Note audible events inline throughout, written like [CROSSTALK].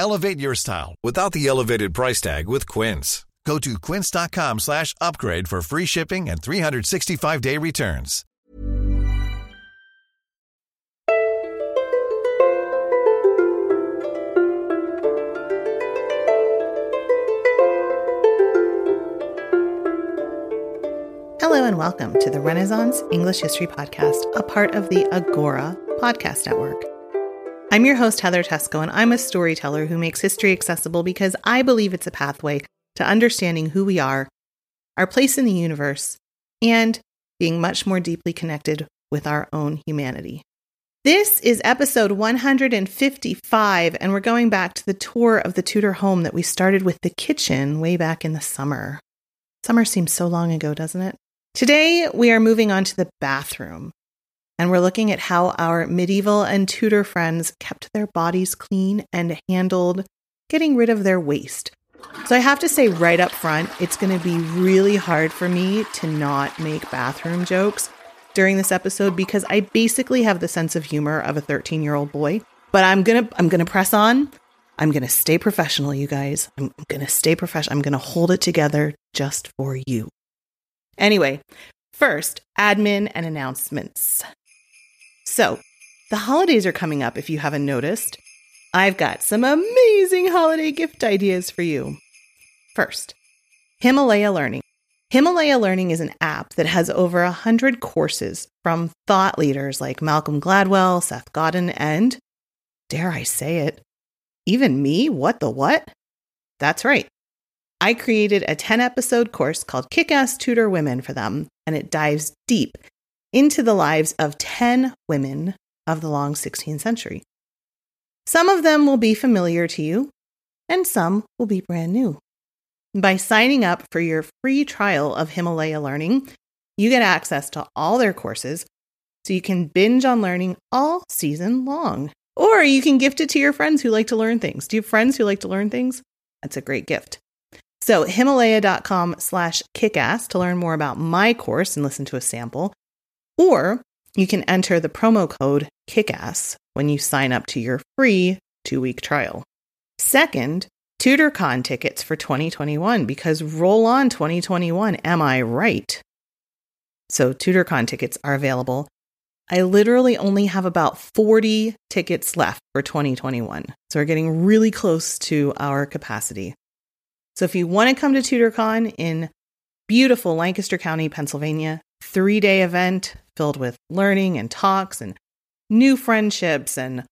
Elevate your style without the elevated price tag with Quince. Go to quince.com slash upgrade for free shipping and 365-day returns. Hello and welcome to the Renaissance English History Podcast, a part of the Agora Podcast Network. I'm your host, Heather Teysko, and I'm a storyteller who makes history accessible because I believe it's a pathway to understanding who we are, our place in the universe, and being much more deeply connected with our own humanity. This is episode 155, and we're going back to the tour of the Tudor home that we started with the kitchen way back in the summer. Summer seems so long ago, doesn't it? Today, we are moving on to the bathroom, and we're looking at how our medieval and Tudor friends kept their bodies clean and handled getting rid of their waste. So, I have to say right up front, it's going to be really hard for me to not make bathroom jokes during this episode because I basically have the sense of humor of a 13 year old boy. But I'm gonna I'm gonna press on. I'm gonna stay professional, you guys. I'm gonna stay professional. I'm gonna hold it together just for you. Anyway, first, admin and announcements. So, the holidays are coming up if you haven't noticed. I've got some amazing holiday gift ideas for you. First, Himalaya Learning. Himalaya Learning is an app that has over 100 courses from thought leaders like Malcolm Gladwell, Seth Godin, and, dare I say it, even me? What the what? That's right. I created a 10 episode course called Kick Ass Tudor Women for them, and it dives deep into the lives of 10 women of the long 16th century. Some of them will be familiar to you, and some will be brand new. By signing up for your free trial of Himalaya Learning, you get access to all their courses so you can binge on learning all season long. Or you can gift it to your friends who like to learn things. Do you have friends who like to learn things? That's a great gift. So Himalaya.com slash kickass to learn more about my course and listen to a sample. Or you can enter the promo code kickass when you sign up to your free two week trial. Second, TudorCon tickets for 2021 because roll on 2021, am I right? So TudorCon tickets are available. I literally only have about 40 tickets left for 2021. So we're getting really close to our capacity. So if you want to come to TudorCon in beautiful Lancaster County, Pennsylvania, three day event filled with learning and talks and new friendships and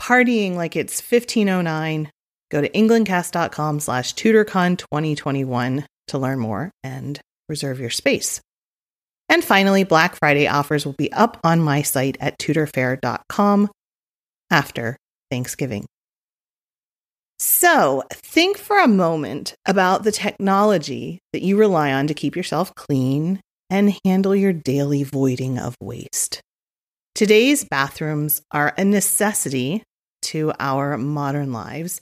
partying like it's 1509, go to englandcast.com slash tudorcon 2021 to learn more and reserve your space. And finally, Black Friday offers will be up on my site at tudorfair.com after Thanksgiving. So, think for a moment about the technology that you rely on to keep yourself clean and handle your daily voiding of waste. Today's bathrooms are a necessity to our modern lives.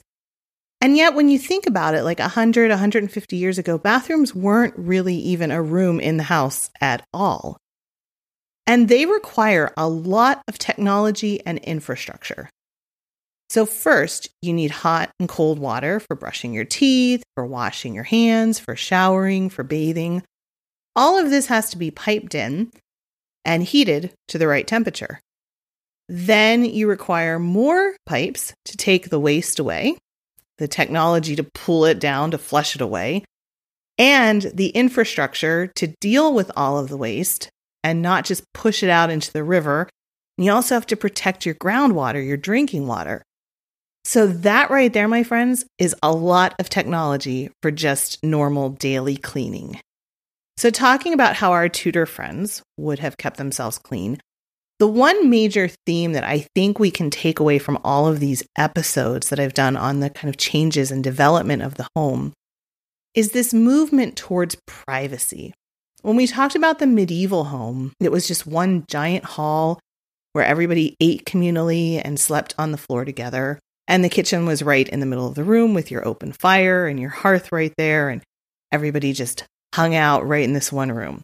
And yet, when you think about it, like 100, 150 years ago, bathrooms weren't really even a room in the house at all. And they require a lot of technology and infrastructure. So, first, you need hot and cold water for brushing your teeth, for washing your hands, for showering, for bathing. All of this has to be piped in and heated to the right temperature. Then you require more pipes to take the waste away, the technology to pull it down to flush it away, and the infrastructure to deal with all of the waste and not just push it out into the river. You also have to protect your groundwater, your drinking water. So, that right there, my friends, is a lot of technology for just normal daily cleaning. So, talking about how our Tudor friends would have kept themselves clean, the one major theme that I think we can take away from all of these episodes that I've done on the kind of changes and development of the home is this movement towards privacy. When we talked about the medieval home, it was just one giant hall where everybody ate communally and slept on the floor together. And the kitchen was right in the middle of the room with your open fire and your hearth right there. And everybody just hung out right in this one room.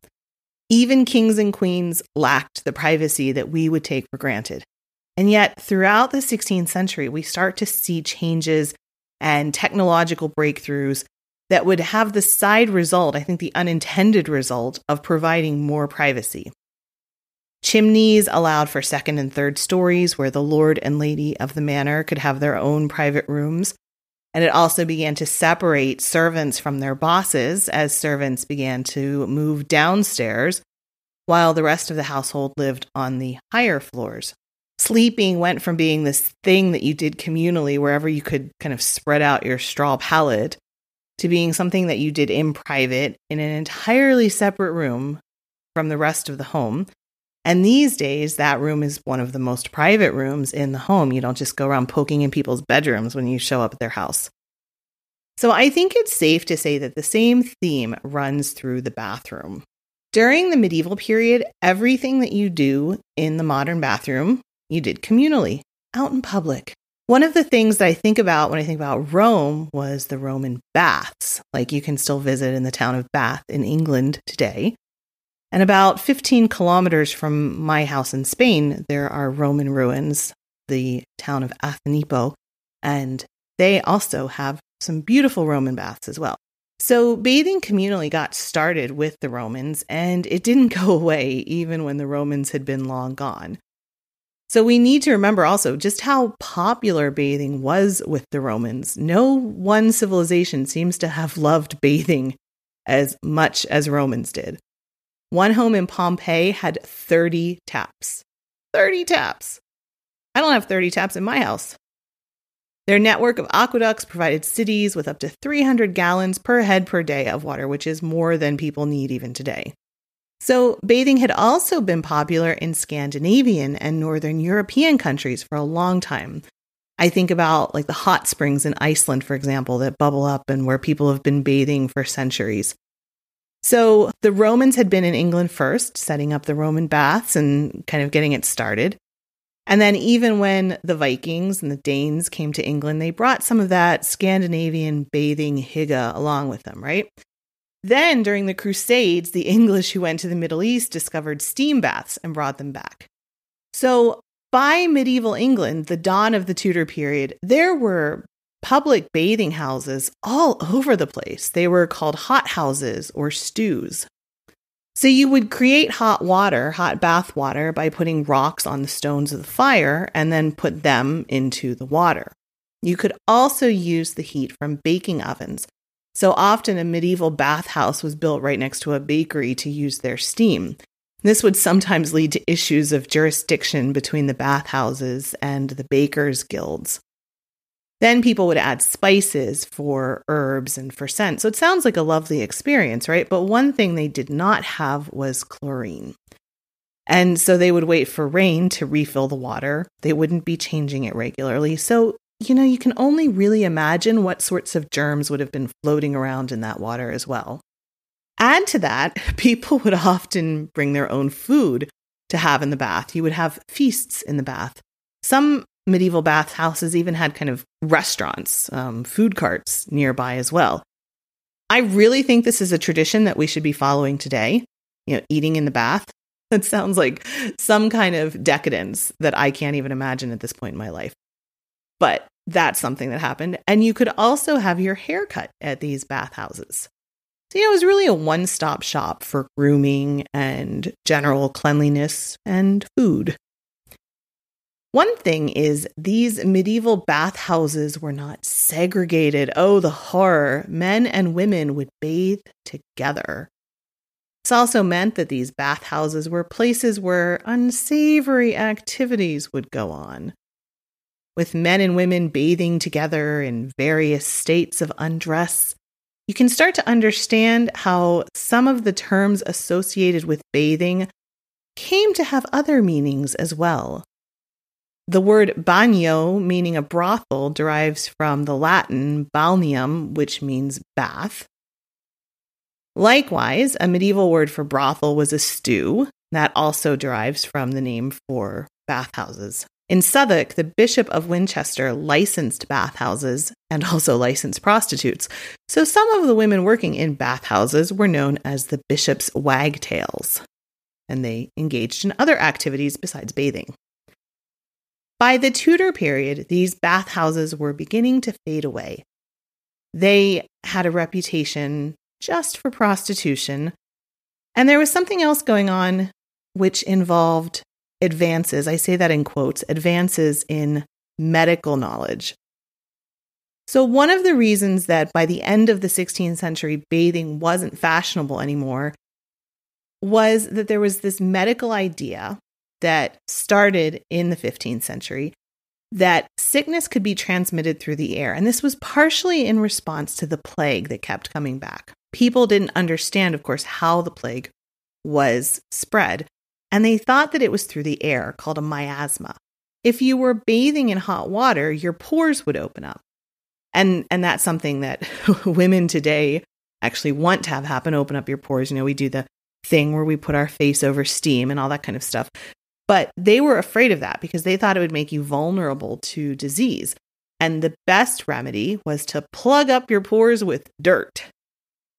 Even kings and queens lacked the privacy that we would take for granted. And yet, throughout the 16th century, we start to see changes and technological breakthroughs that would have the side result, I think the unintended result, of providing more privacy. Chimneys allowed for second and third stories where the lord and lady of the manor could have their own private rooms. And it also began to separate servants from their bosses as servants began to move downstairs while the rest of the household lived on the higher floors. Sleeping went from being this thing that you did communally wherever you could kind of spread out your straw pallet to being something that you did in private in an entirely separate room from the rest of the home. And these days, that room is one of the most private rooms in the home. You don't just go around poking in people's bedrooms when you show up at their house. So I think it's safe to say that the same theme runs through the bathroom. During the medieval period, everything that you do in the modern bathroom, you did communally, out in public. One of the things that I think about when I think about Rome was the Roman baths, like you can still visit in the town of Bath in England today. And about 15 kilometers from my house in Spain, there are Roman ruins, the town of Acinipo, and they also have some beautiful Roman baths as well. So, bathing communally got started with the Romans, and it didn't [LAUGHS] go away even when the Romans had been long gone. So, we need to remember also just how popular bathing was with the Romans. No one civilization seems to have loved bathing as much as Romans did. One home in Pompeii had 30 taps. 30 taps. I don't have 30 taps in my house. Their network of aqueducts provided cities with up to 300 gallons per head per day of water, which is more than people need even today. So, bathing had also been popular in Scandinavian and Northern European countries for a long time. I think about like the hot springs in Iceland, for example, that bubble up and where people have been bathing for centuries. So, the Romans had been in England first, setting up the Roman baths and kind of getting it started. And then, even when the Vikings and the Danes came to England, they brought some of that Scandinavian bathing hygge along with them, right? Then, during the Crusades, the English who went to the Middle East discovered steam baths and brought them back. So, by medieval England, the dawn of the Tudor period, there were public bathing houses all over the place. They were called hot houses or stews. So you would create hot water, hot bath water, by putting rocks on the stones of the fire and then put them into the water. You could also use the heat from baking ovens. So often a medieval bathhouse was built right next to a bakery to use their steam. This would sometimes lead to issues of jurisdiction between the bathhouses and the bakers' guilds. Then people would add spices for herbs and for scent. So it sounds like a lovely experience, right? But one thing they did not have was chlorine. And so they would wait for rain to refill the water. They wouldn't be changing it regularly. So, you know, you can only really imagine what sorts of germs would have been floating around in that water as well. Add to that, [LAUGHS] people would often bring their own food to have in the bath. You would have feasts in the bath. Some medieval bathhouses even had kind of restaurants, um, food carts nearby as well. I really think this is a tradition that we should be following today. You know, eating in the bath. [LAUGHS] That sounds like some kind of decadence that I can't even imagine at this point in my life. But that's something that happened. And you could also have your hair cut at these bathhouses. So, you know, it was really a one stop shop for grooming and general cleanliness and food. One thing is, these medieval bathhouses were not segregated. Oh, the horror. Men and women would bathe together. This also meant that these bathhouses were places where unsavory activities would go on, with men and women bathing together in various states of undress. You can start to understand how some of the terms associated with bathing came to have other meanings as well. The word bagno, meaning a brothel, derives from the Latin balneum, which means bath. Likewise, a medieval word for brothel was a stew. That also derives from the name for bathhouses. In Southwark, the Bishop of Winchester licensed bathhouses and [LAUGHS] also licensed prostitutes. So some of the women working in bathhouses were known as the bishop's wagtails, and they engaged in other activities besides bathing. By the Tudor period, these bathhouses were beginning to fade away. They had a reputation just for prostitution. And there was something else going on which involved advances, I say that in quotes, advances in medical knowledge. So, one of the reasons that by the end of the 16th century bathing wasn't fashionable anymore was that there was this medical idea that started in the 15th century that sickness could be transmitted through the air. And this was partially in response to the plague that kept coming back people didn't understand, of course, how the plague was spread, and they thought that it was through the air, called a miasma. If you were bathing in hot water, your pores would open up. And and that's something that [LAUGHS] women today actually want to have happen, open up your pores. You know, we do the thing where we put our face over steam and all that kind of stuff. But they were afraid of that because they thought it would make you vulnerable to disease. And the best remedy was to plug up your pores with dirt.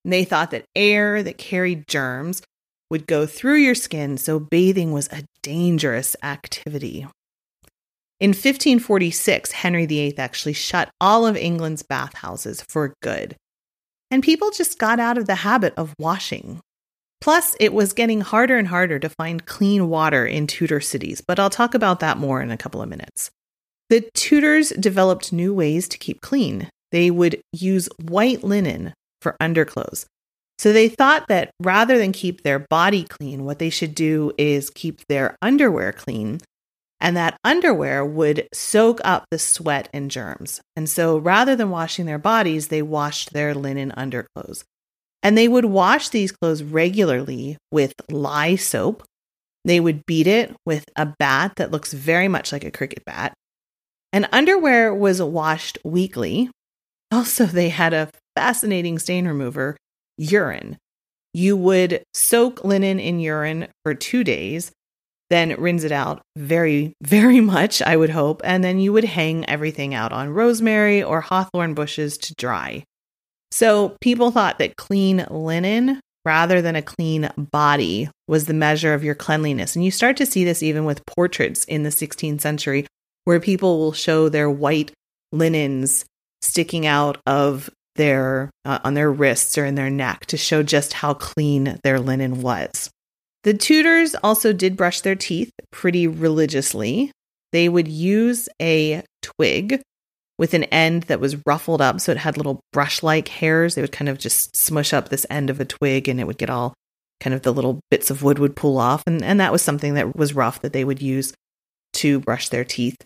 They thought that air that carried germs would go through your skin, so bathing was a dangerous activity. In 1546, Henry VIII actually shut all of England's bathhouses for good. And people just got out of the habit of washing. Plus, it was getting harder and harder to find clean water in Tudor cities, but I'll talk about that more in a couple of minutes. The Tudors developed new ways to keep clean. They would use white linen for underclothes. So they thought that rather than keep their body clean, what they should do is keep their underwear clean. And that underwear would soak up the sweat and germs. And so rather than washing their bodies, they washed their linen underclothes. And they would wash these clothes regularly with lye soap. They would beat it with a bat that looks very much like a cricket bat. And underwear was washed weekly. [LAUGHS] Also, they had a fascinating stain remover, urine. You would soak linen in urine for two days, then rinse it out very, [LAUGHS] very much, I would hope, and then you would hang everything out on rosemary or hawthorn bushes to dry. So people thought that clean linen rather than a clean body was the measure of your cleanliness. And you start to see this even with portraits in the 16th century, where people will show their white linens sticking out of their uh, on their wrists or in their neck to show just how clean their linen was. The Tudors also did brush their teeth pretty religiously. They would use a twig with an end that was ruffled up so it had little brush like hairs. They would kind of just smush up this end of a twig and it would get all kind of the little bits of wood would pull off. And, and that was something that was rough that they would use to brush their teeth.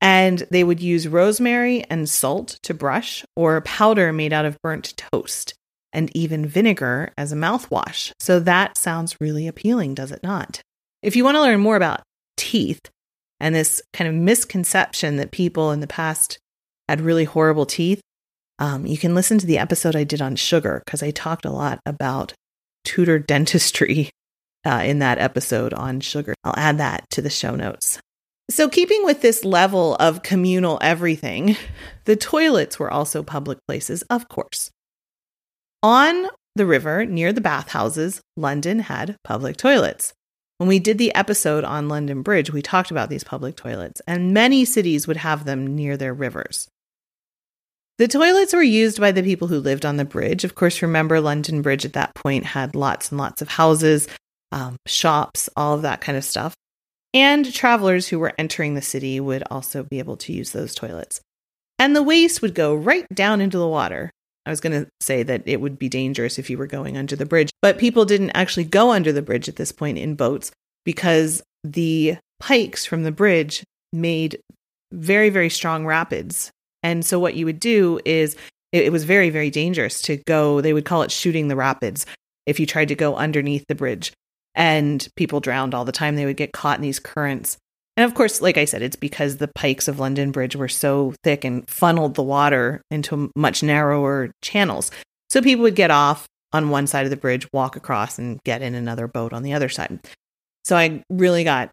And they would use rosemary and salt to brush, or powder made out of burnt toast, and even vinegar as a mouthwash. So that sounds really appealing, does it not? If you want to learn more about teeth and this kind of misconception that people in the past had really horrible teeth, um, you can listen to the episode I did on sugar because I talked a lot about Tudor dentistry uh, in that episode on sugar. I'll add that to the show notes. So, keeping with this level of communal everything, the toilets were also public places, of course. On the river near the bathhouses, London had public toilets. When we did the episode on London Bridge, we talked about these public toilets, and many cities would have them near their rivers. The toilets were used by the people who lived on the bridge. Of course, remember, London Bridge at that point had lots and lots of houses, um, shops, all of that kind of stuff. And travelers who were entering the city would also be able to use those toilets. And the waste would go right down into the water. I was going to say that it would be dangerous if you were going under the bridge, but people didn't actually go under the bridge at this point in boats because the pikes from the bridge made very, very strong rapids. And so what you would do is it, it was very, very dangerous to go, they would call it shooting the rapids if you tried to go underneath the bridge. And people drowned all the time. They would get caught in these currents. And of course, like I said, it's because the pikes of London Bridge were so thick and funneled the water into much narrower channels. So people would get off on one side of the bridge, walk across, and get in another boat on the other side. So I really got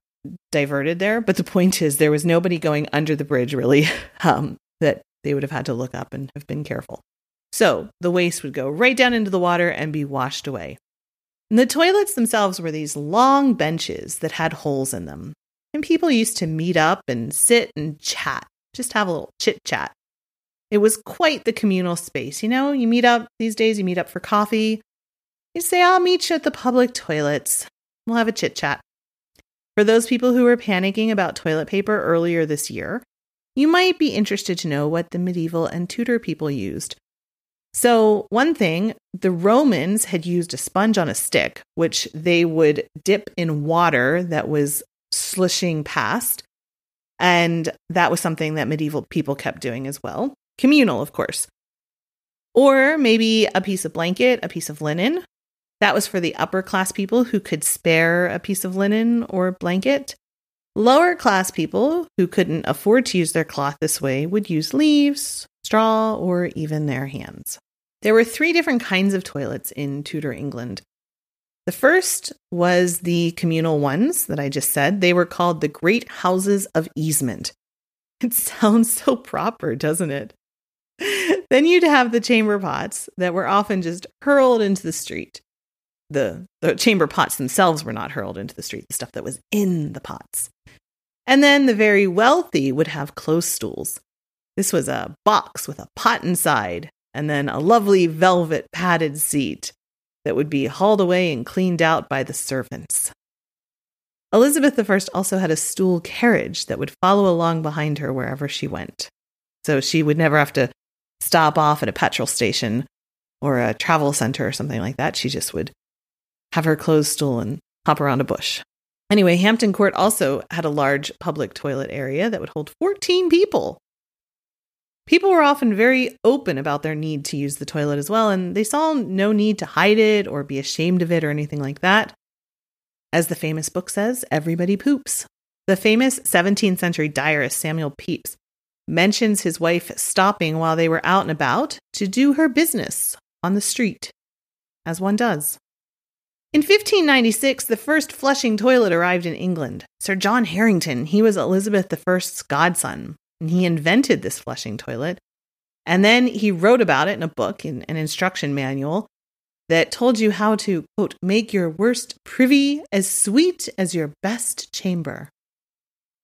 diverted there. But the point is, there was nobody going under the bridge, really, [LAUGHS] um, that they would have had to look up and have been careful. So the waste would go right down into the water and be washed away. And the toilets themselves were these long benches that had holes in them. And people used to meet up and sit and chat, just have a little chit chat. It was quite the communal space. You know, you meet up these days, you meet up for coffee. You say, I'll meet you at the public toilets. We'll have a chit chat. For those people who were panicking about toilet paper earlier this year, you might be interested to know what the medieval and Tudor people used. So, one thing, the Romans had used a sponge on a stick, which they would dip in water that was slushing past. And that was something that medieval people kept doing as well. Communal, of course. Or maybe a piece of blanket, a piece of linen. That was for the upper class people who could spare a piece of linen or blanket. Lower class people who couldn't afford to use their cloth this way would use leaves, straw, or even their hands. There were three different kinds of toilets in Tudor England. The first was the communal ones that I just said. They were called the Great Houses of Easement. [LAUGHS] It sounds so proper, doesn't it? [LAUGHS] then you'd have the chamber pots that were often just hurled into the street. The, the chamber pots themselves were not hurled into the street, the stuff that was in the pots. And then the very wealthy would have close stools. This was a box with a pot inside, and then a lovely velvet padded seat that would be hauled away and cleaned out by the servants. Elizabeth I also had a stool carriage that would follow along behind her wherever she went. So she would never have to stop off at a petrol station or a travel center or something like that. She just would have her closed stool and hop around a bush. Anyway, Hampton Court also had a large public toilet area that would hold 14 people. People were often very open about their need to use the toilet as well, and they saw no need to hide it or be ashamed of it or anything like that. As the famous book says, everybody poops. The famous 17th century diarist Samuel Pepys mentions his wife stopping while they were out and about to do her business on the street, as one does. In 1596, the first flushing toilet arrived in England. Sir John Harington, he was Elizabeth I's godson, and he invented this flushing toilet. And then he wrote about it in a book, in an instruction manual that told you how to, quote, make your worst privy as sweet as your best chamber.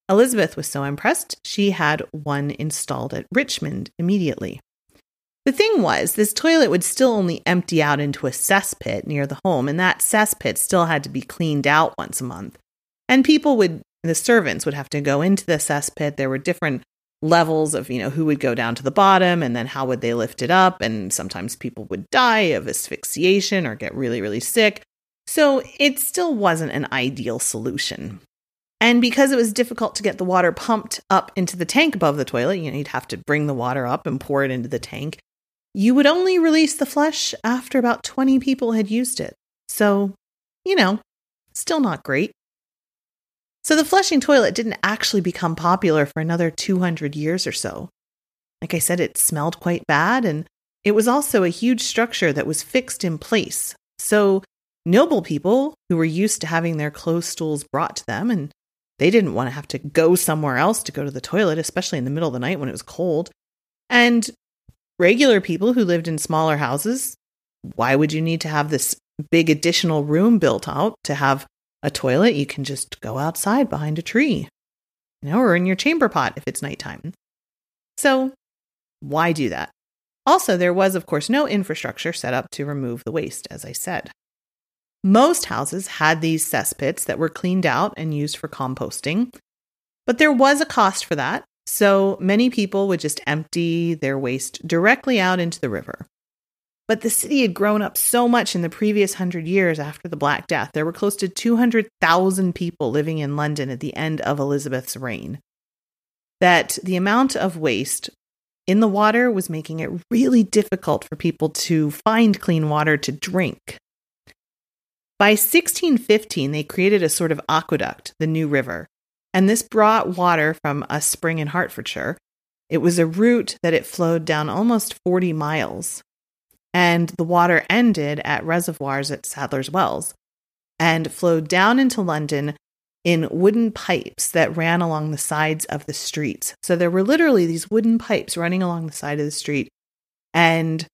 Elizabeth was so impressed, she had one installed at Richmond immediately. The thing was, this toilet would still only empty out into a cesspit near the home, and that cesspit still had to be cleaned out once a month. And people would, the servants would have to go into the cesspit. There were different levels of, you know, who would go down to the bottom and then how would they lift it up. And sometimes people would die of asphyxiation or get really, really sick. So it still wasn't an ideal solution. And because it was difficult to get the water pumped up into the tank above the toilet, you know, you'd have to bring the water up and pour it into the tank. You would only release the flush after about 20 people had used it. So, you know, still not great. So the flushing toilet didn't actually become popular for another 200 years or so. Like I said, it smelled quite bad, and it was also a huge structure that was fixed in place. So noble people who were used to having their closed stools brought to them, and they didn't want to have to go somewhere else to go to the toilet, especially in the middle of the night when it was cold. And regular people who lived in smaller houses, why would you need to have this big additional room built out to have a toilet, you can just go outside behind a tree, you know, or in your chamber pot if it's nighttime. So, why do that? Also, there was, of course, no infrastructure set up to remove the waste, as I said. Most houses had these cesspits that were cleaned out and used for composting, but there was a cost for that, so many people would just empty their waste directly out into the river. But the city had grown up so much in the previous hundred years after the Black Death. There were close to 200,000 people living in London at the end of Elizabeth's reign. That the amount of waste in the water was making it really difficult for people to find clean water to drink. By 1615, they created a sort of aqueduct, the New River, and this brought water from a spring in Hertfordshire. It was a route that it flowed down almost 40 miles, and the water ended at reservoirs at Sadler's Wells and flowed down into London in wooden pipes that ran along the sides of the streets. So there were literally these wooden pipes running along the side of the street. And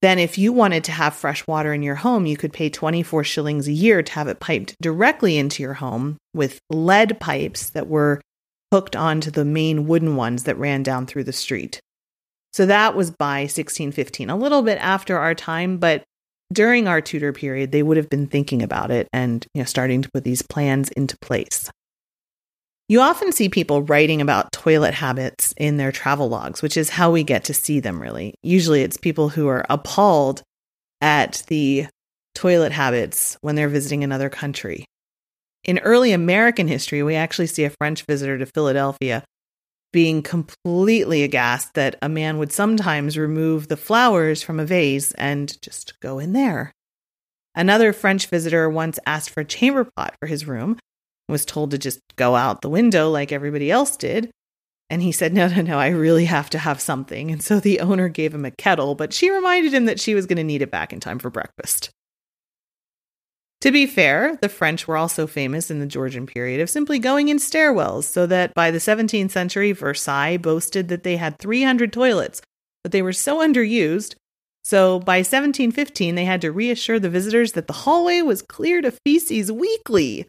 then, if you wanted to have fresh water in your home, you could pay 24 shillings a year to have it piped directly into your home with lead pipes that were hooked onto the main wooden ones that ran down through the street. So that was by 1615, a little bit after our time, but during our Tudor period, they would have been thinking about it and you know, starting to put these plans into place. You often see people writing about toilet habits in their travel logs, which is how we get to see them, really. Usually it's people who are appalled at the toilet habits when they're visiting another country. In early American history, we actually see a French visitor to Philadelphia being completely aghast that a man would sometimes remove the flowers from a vase and just go in there. Another French visitor once asked for a chamber pot for his room, was told to just go out the window like everybody else did. And he said, No, no, no, I really have to have something. And so the owner gave him a kettle, but she reminded him that she was going to need it back in time for breakfast. To be fair, the French were also famous in the Georgian period of simply going in stairwells, so that by the 17th century, Versailles boasted that they had 300 toilets, but they were so underused. So by 1715, they had to reassure the visitors that the hallway was cleared of feces weekly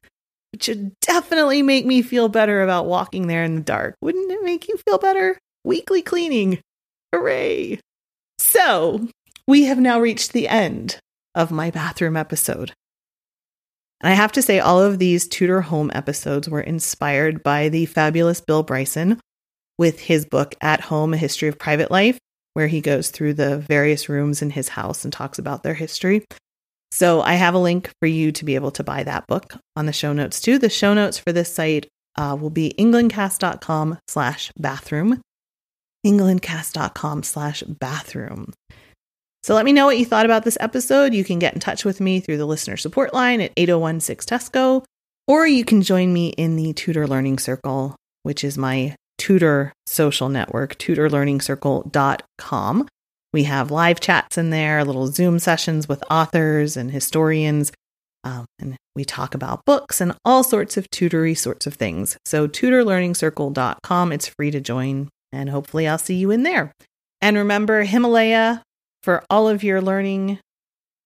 which should definitely make me feel better about walking there in the dark. Wouldn't it make you feel better? Weekly cleaning. Hooray! So, we have now reached the end of my bathroom episode. And I have to say, all of these Tudor home episodes were inspired by the fabulous Bill Bryson with his book At Home A History of Private Life, where he goes through the various rooms in his house and talks about their history. So I have a link for you to be able to buy that book on the show notes too. The show notes for this site uh, will be englandcast.com slash bathroom. englandcast.com slash bathroom. So let me know what you thought about this episode. You can get in touch with me through the listener support line at 8016 Teysko, or you can join me in the Tudor Learning Circle, which is my Tudor social network, tudorlearningscircle.com. We have live chats in there, little Zoom sessions with authors and historians. Um, and we talk about books and all sorts of tutory sorts of things. So, tudorlearningscircle.com, it's free to join, and hopefully, I'll see you in there. And remember, Himalaya for all of your learning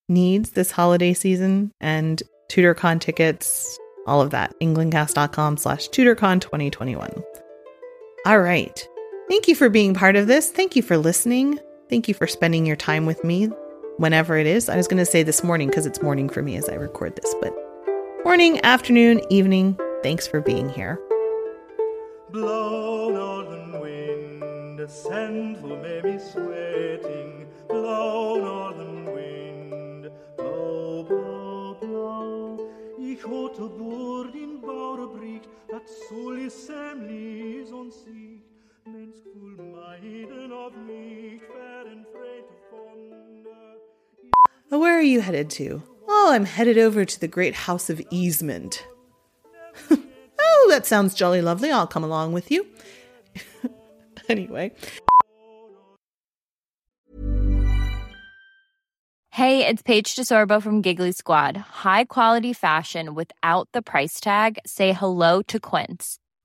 needs this holiday season and TudorCon tickets, all of that. englandcast.com slash TudorCon 2021. All right. Thank you for being part of this. Thank you for listening. Thank you for spending your time with me whenever it is. I was going to say this morning because it's morning for me as I record this, but morning, afternoon, evening. Thanks for being here. Blow northern wind, sweating. Blow northern wind, blow, blow, blow. Ich Bord in Bauerbricht, dat on. Where are you headed to? Oh, I'm headed over to the great house of easement. [LAUGHS] oh, that sounds jolly lovely. I'll come along with you. [LAUGHS] anyway. Hey, it's Paige DeSorbo from Giggly Squad. High quality fashion without the price tag? Say hello to Quince.